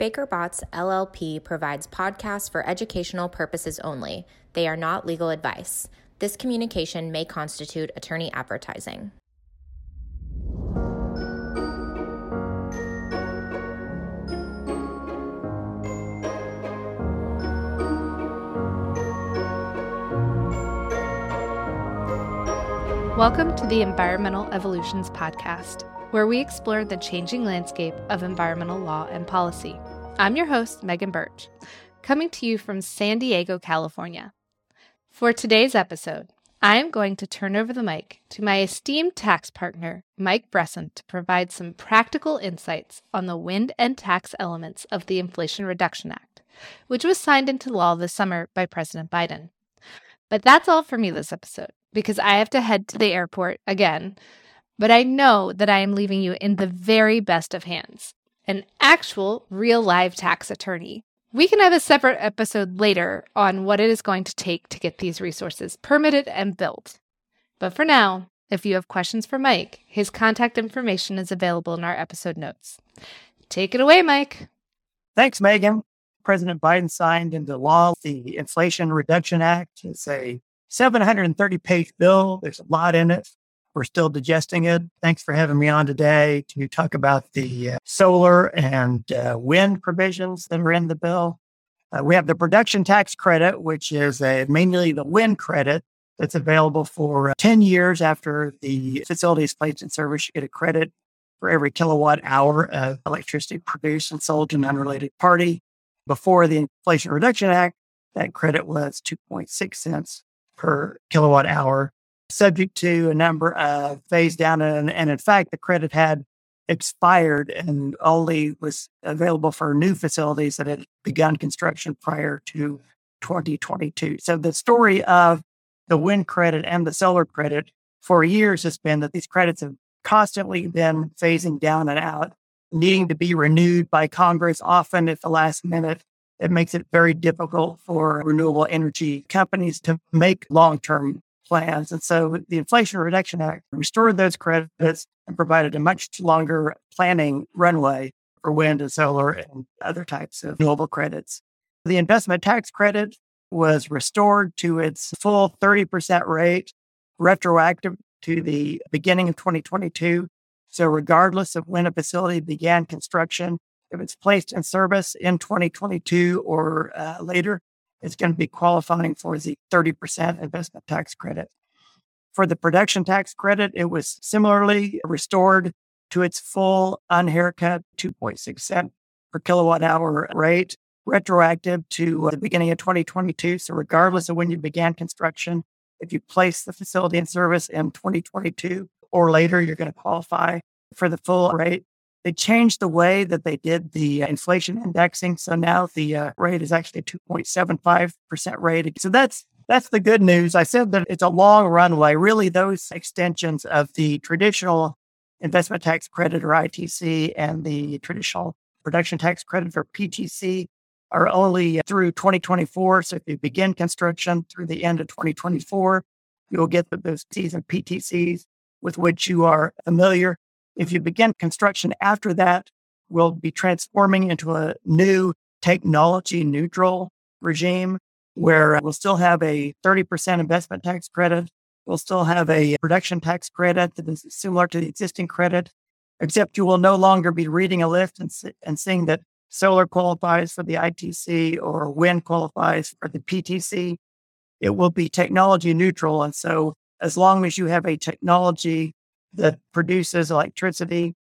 Baker Botts LLP provides podcasts for educational purposes only. They are not legal advice. This communication may constitute attorney advertising. Welcome to the Environmental Evolutions Podcast, where we explore the changing landscape of environmental law and policy. I'm your host, Megan Berge, coming to you from San Diego, California. For today's episode, I am going to turn over the mic to my esteemed tax partner, Mike Bresson, to provide some practical insights on the wind and tax elements of the Inflation Reduction Act, which was signed into law this summer by President Biden. But that's all for me this episode because I have to head to the airport again. But I know that I am leaving you in the very best of hands an actual, real live tax attorney. We can have a separate episode later on what it is going to take to get these resources permitted and built. But for now, if you have questions for Mike, his contact information is available in our episode notes. Take it away, Mike. Thanks, Megan. President Biden signed into law the Inflation Reduction Act. It's a 730 page bill. There's a lot in it. We're still digesting it. Thanks for having me on today to talk about the uh, solar and uh, wind provisions that are in the bill. Uh, we have the production tax credit, which is a, mainly the wind credit that's available for uh, 10 years after the facility is placed in service. You get a credit for every kilowatt hour of electricity produced and sold to an unrelated party. Before the Inflation Reduction Act, that credit was 2.6 cents per kilowatt hour, subject to a number of phase down. And, and in fact, the credit had expired and only was available for new facilities that had begun construction prior to 2022. So the story of the wind credit and the solar credit for years has been that these credits have constantly been phasing down and out, needing to be renewed by Congress, often at the last minute it makes it very difficult for renewable energy companies to make long term plans. And so the Inflation Reduction Act restored those credits and provided a much longer planning runway for wind and solar and other types of renewable credits. The investment tax credit was restored to its full 30% rate, retroactive to the beginning of 2022. So, regardless of when a facility began construction, if it's placed in service in 2022 or uh, later, it's going to be qualifying for the 30% investment tax credit. For the production tax credit, it was similarly restored to its full unhaircut 2.6 cent per kilowatt hour rate, retroactive to uh, the beginning of 2022. So, regardless of when you began construction, if you place the facility in service in 2022 or later, you're going to qualify for the full rate. They changed the way that they did the uh, inflation indexing. So now the uh, rate is actually a 2.75% rate. So that's that's the good news. I said that it's a long runway. Really, those extensions of the traditional investment tax credit or ITC and the traditional production tax credit or PTC are only through 2024. So if you begin construction through the end of 2024, you'll get those season PTCs with which you are familiar. If you begin construction after that, we'll be transforming into a new technology neutral regime where uh, we'll still have a 30% investment tax credit. We'll still have a production tax credit that is similar to the existing credit, except you will no longer be reading a list and, and seeing that solar qualifies for the ITC or wind qualifies for the PTC. It will be technology neutral. And so, as long as you have a technology that produces electricity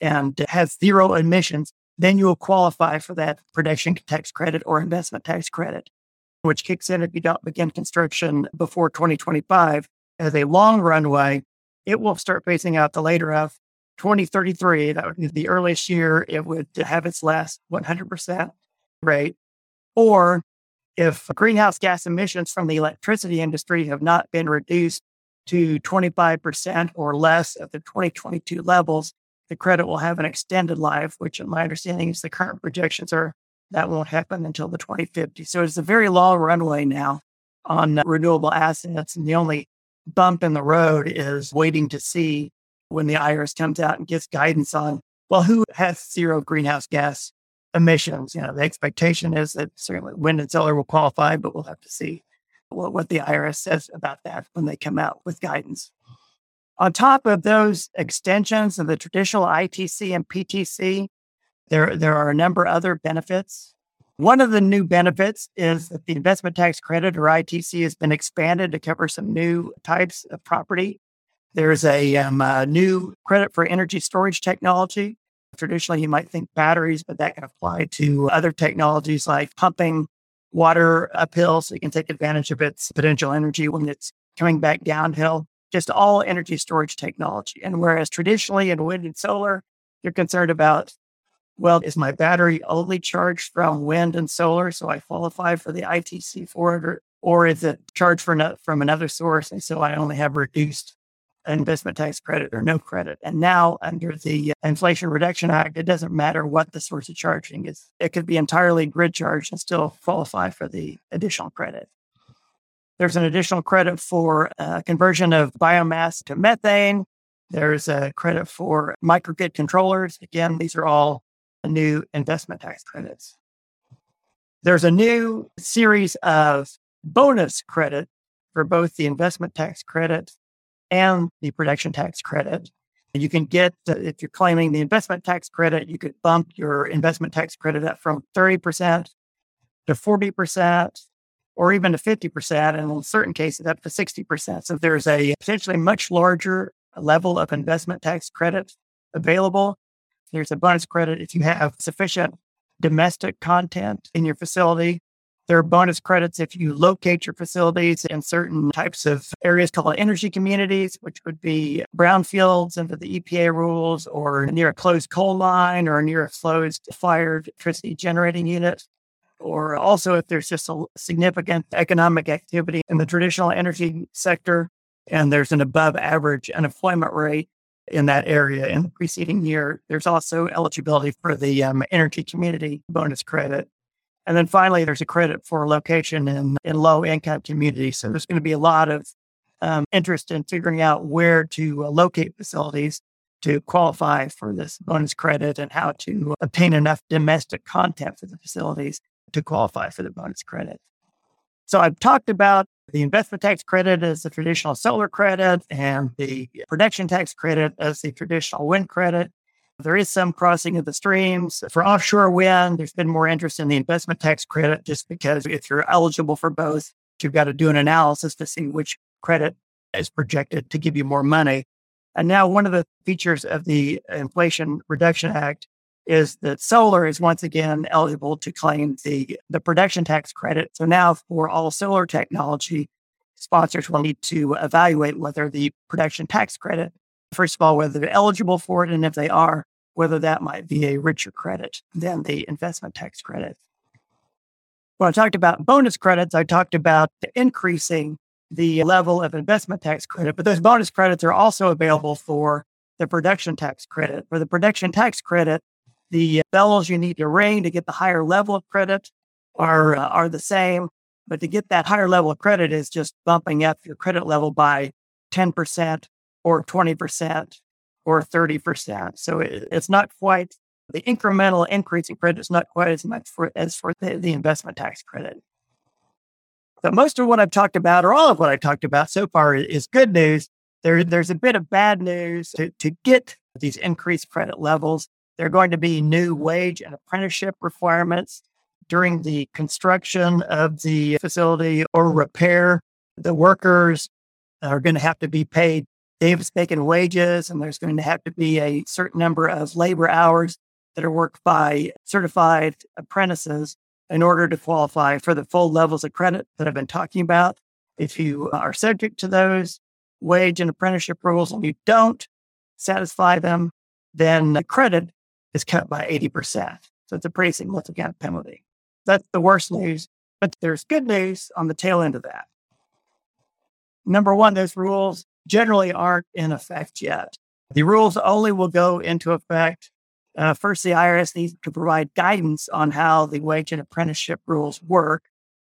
and has zero emissions, then you will qualify for that production tax credit or investment tax credit, which kicks in if you don't begin construction before 2025. As a long runway, it will start phasing out the later of 2033. That would be the earliest year it would have its last 100% rate. Or if greenhouse gas emissions from the electricity industry have not been reduced to 25% or less of the 2022 levels, the credit will have an extended life, which, in my understanding, is the current projections are that won't happen until the 2050. So it's a very long runway now on renewable assets. And the only bump in the road is waiting to see when the IRS comes out and gives guidance on, well, who has zero greenhouse gas emissions. You know, the expectation is that certainly wind and solar will qualify, but we'll have to see what, what the IRS says about that when they come out with guidance. On top of those extensions of the traditional ITC and PTC, there, there are a number of other benefits. One of the new benefits is that the investment tax credit or ITC has been expanded to cover some new types of property. There's a, um, a new credit for energy storage technology. Traditionally, you might think batteries, but that can apply to other technologies like pumping water uphill so you can take advantage of its potential energy when it's coming back downhill. Just all energy storage technology. And whereas traditionally in wind and solar, you're concerned about, well, is my battery only charged from wind and solar? So I qualify for the ITC for it, or, or is it charged for from another source? And so I only have reduced investment tax credit or no credit. And now under the Inflation Reduction Act, it doesn't matter what the source of charging is. It could be entirely grid charged and still qualify for the additional credit. There's an additional credit for uh, conversion of biomass to methane. There's a credit for microgrid controllers. Again, these are all new investment tax credits. There's a new series of bonus credit for both the investment tax credit and the production tax credit. You can get, if you're claiming the investment tax credit, you could bump your investment tax credit up from 30% to 40% or even to 50%, and in certain cases, up to 60%. So there's a potentially much larger level of investment tax credit available. There's a bonus credit if you have sufficient domestic content in your facility there are bonus credits if you locate your facilities in certain types of areas called energy communities, which would be brownfields under the EPA rules, or near a closed coal line, or near a closed fired electricity generating unit. Or also, if there's just a significant economic activity in the traditional energy sector and there's an above average unemployment rate in that area in the preceding year, there's also eligibility for the um, energy community bonus credit. And then finally, there's a credit for location in, in low income communities. So there's going to be a lot of um, interest in figuring out where to uh, locate facilities to qualify for this bonus credit and how to obtain enough domestic content for the facilities to qualify for the bonus credit. So I've talked about the investment tax credit as the traditional solar credit and the production tax credit as the traditional wind credit. There is some crossing of the streams. For offshore wind, there's been more interest in the investment tax credit just because if you're eligible for both, you've got to do an analysis to see which credit is projected to give you more money. And now, one of the features of the Inflation Reduction Act is that solar is once again eligible to claim the, the production tax credit. So now, for all solar technology, sponsors will need to evaluate whether the production tax credit, first of all, whether they're eligible for it, and if they are, whether that might be a richer credit than the investment tax credit. When I talked about bonus credits, I talked about increasing the level of investment tax credit, but those bonus credits are also available for the production tax credit. For the production tax credit, the bells you need to ring to get the higher level of credit are, uh, are the same. But to get that higher level of credit is just bumping up your credit level by 10% or 20% or 30%. So it, it's not quite the incremental increase in credit is not quite as much for as for the, the investment tax credit. But most of what I've talked about, or all of what I've talked about so far, is good news. There, there's a bit of bad news to, to get these increased credit levels. There are going to be new wage and apprenticeship requirements during the construction of the facility or repair. The workers are going to have to be paid Davis Bacon wages, and there's going to have to be a certain number of labor hours that are worked by certified apprentices in order to qualify for the full levels of credit that I've been talking about. If you are subject to those wage and apprenticeship rules and you don't satisfy them, then the credit is cut by 80%. So it's a pretty significant penalty. That's the worst news, but there's good news on the tail end of that. Number one, those rules generally aren't in effect yet. The rules only will go into effect. Uh, first, the IRS needs to provide guidance on how the wage and apprenticeship rules work.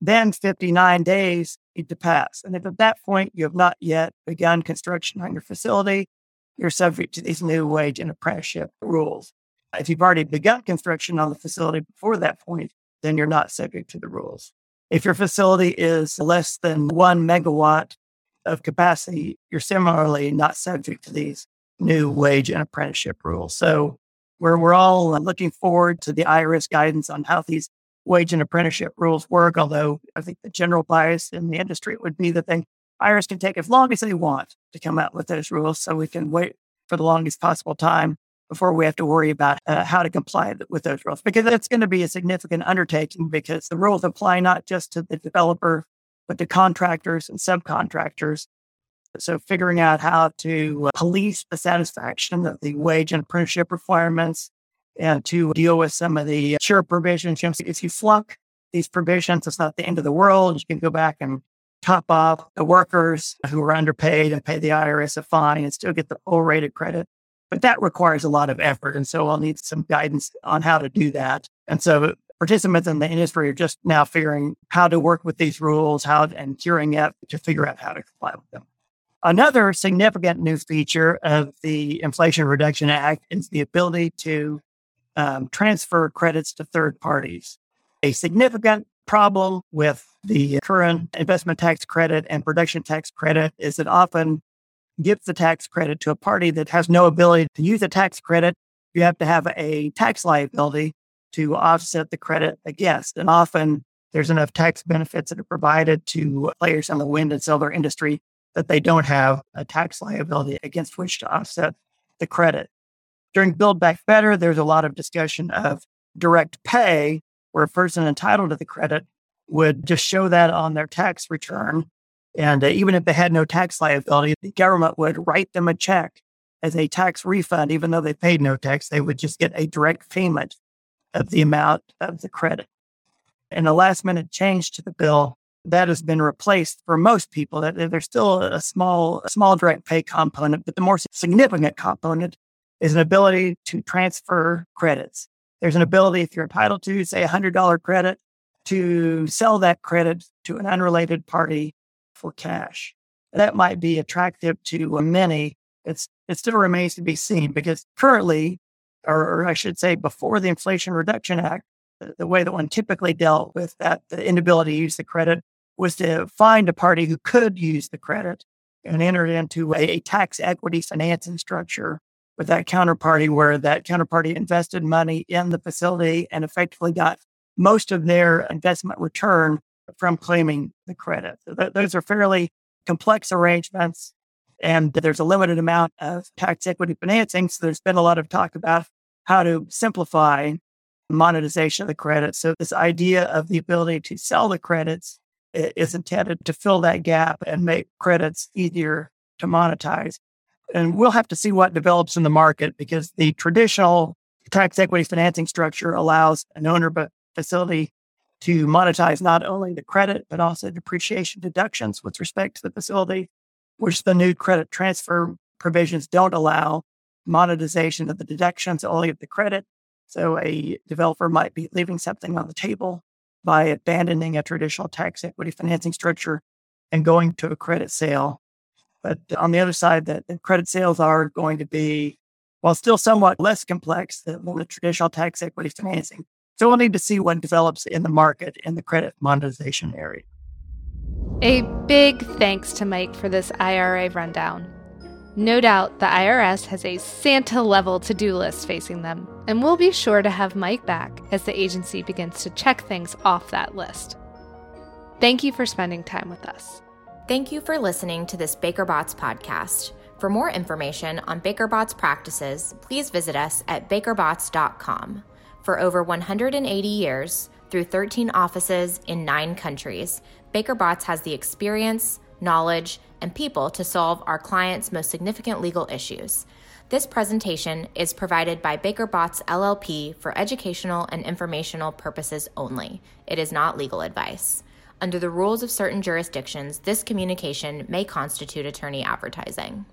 Then 59 days need to pass. And if at that point you have not yet begun construction on your facility, you're subject to these new wage and apprenticeship rules. If you've already begun construction on the facility before that point, then you're not subject to the rules. If your facility is less than one megawatt of capacity, you're similarly not subject to these new wage and apprenticeship rules. So we're, we're all looking forward to the IRS guidance on how these wage and apprenticeship rules work, although I think the general bias in the industry would be that they IRS can take as long as they want to come out with those rules so we can wait for the longest possible time before we have to worry about uh, how to comply with those rules because it's going to be a significant undertaking because the rules apply not just to the developer but to contractors and subcontractors so figuring out how to uh, police the satisfaction of the wage and apprenticeship requirements and to deal with some of the cure provisions if you flunk these provisions it's not the end of the world you can go back and top off the workers who are underpaid and pay the IRS a fine and still get the full rate of credit. But that requires a lot of effort. And so I'll need some guidance on how to do that. And so participants in the industry are just now figuring how to work with these rules, how and curing it to figure out how to comply with them. Another significant new feature of the Inflation Reduction Act is the ability to um, transfer credits to third parties. A significant problem with the current investment tax credit and production tax credit is it often gives the tax credit to a party that has no ability to use a tax credit. You have to have a tax liability to offset the credit against. And often there's enough tax benefits that are provided to players in the wind and solar industry that they don't have a tax liability against which to offset the credit. During Build Back Better, there's a lot of discussion of direct pay where a person entitled to the credit would just show that on their tax return. And uh, even if they had no tax liability, the government would write them a check as a tax refund, even though they paid no tax. They would just get a direct payment of the amount of the credit. And a last minute change to the bill that has been replaced for most people. That there's still a small, a small direct pay component, but the more significant component is an ability to transfer credits. There's an ability, if you're entitled to, say, a $100 credit, to sell that credit to an unrelated party for cash. That might be attractive to many. It's, it still remains to be seen because currently, or, or I should say, before the Inflation Reduction Act, the, the way that one typically dealt with that, the inability to use the credit was to find a party who could use the credit and enter into a, a tax equity financing structure with that counterparty where that counterparty invested money in the facility and effectively got most of their investment return from claiming the credit. So th- those are fairly complex arrangements and there's a limited amount of tax equity financing. So there's been a lot of talk about how to simplify monetization of the credits. So this idea of the ability to sell the credits is intended to fill that gap and make credits easier to monetize and we'll have to see what develops in the market because the traditional tax equity financing structure allows an owner facility to monetize not only the credit, but also depreciation deductions with respect to the facility, which the new credit transfer provisions don't allow monetization of the deductions, only of the credit. So a developer might be leaving something on the table by abandoning a traditional tax equity financing structure and going to a credit sale but on the other side, that credit sales are going to be, while still somewhat less complex than the traditional tax equity financing. So we'll need to see what develops in the market in the credit monetization area. A big thanks to Mike for this IRA rundown. No doubt the IRS has a Santa level to do list facing them, and we'll be sure to have Mike back as the agency begins to check things off that list. Thank you for spending time with us. Thank you for listening to this Baker Botts podcast. For more information on Baker Botts practices, please visit us at bakerbotts.com. For over 180 years, through 13 offices in nine countries, Baker Botts has the experience, knowledge, and people to solve our clients' most significant legal issues. This presentation is provided by Baker BakerBots LLP for educational and informational purposes only. It is not legal advice. Under the rules of certain jurisdictions, this communication may constitute attorney advertising.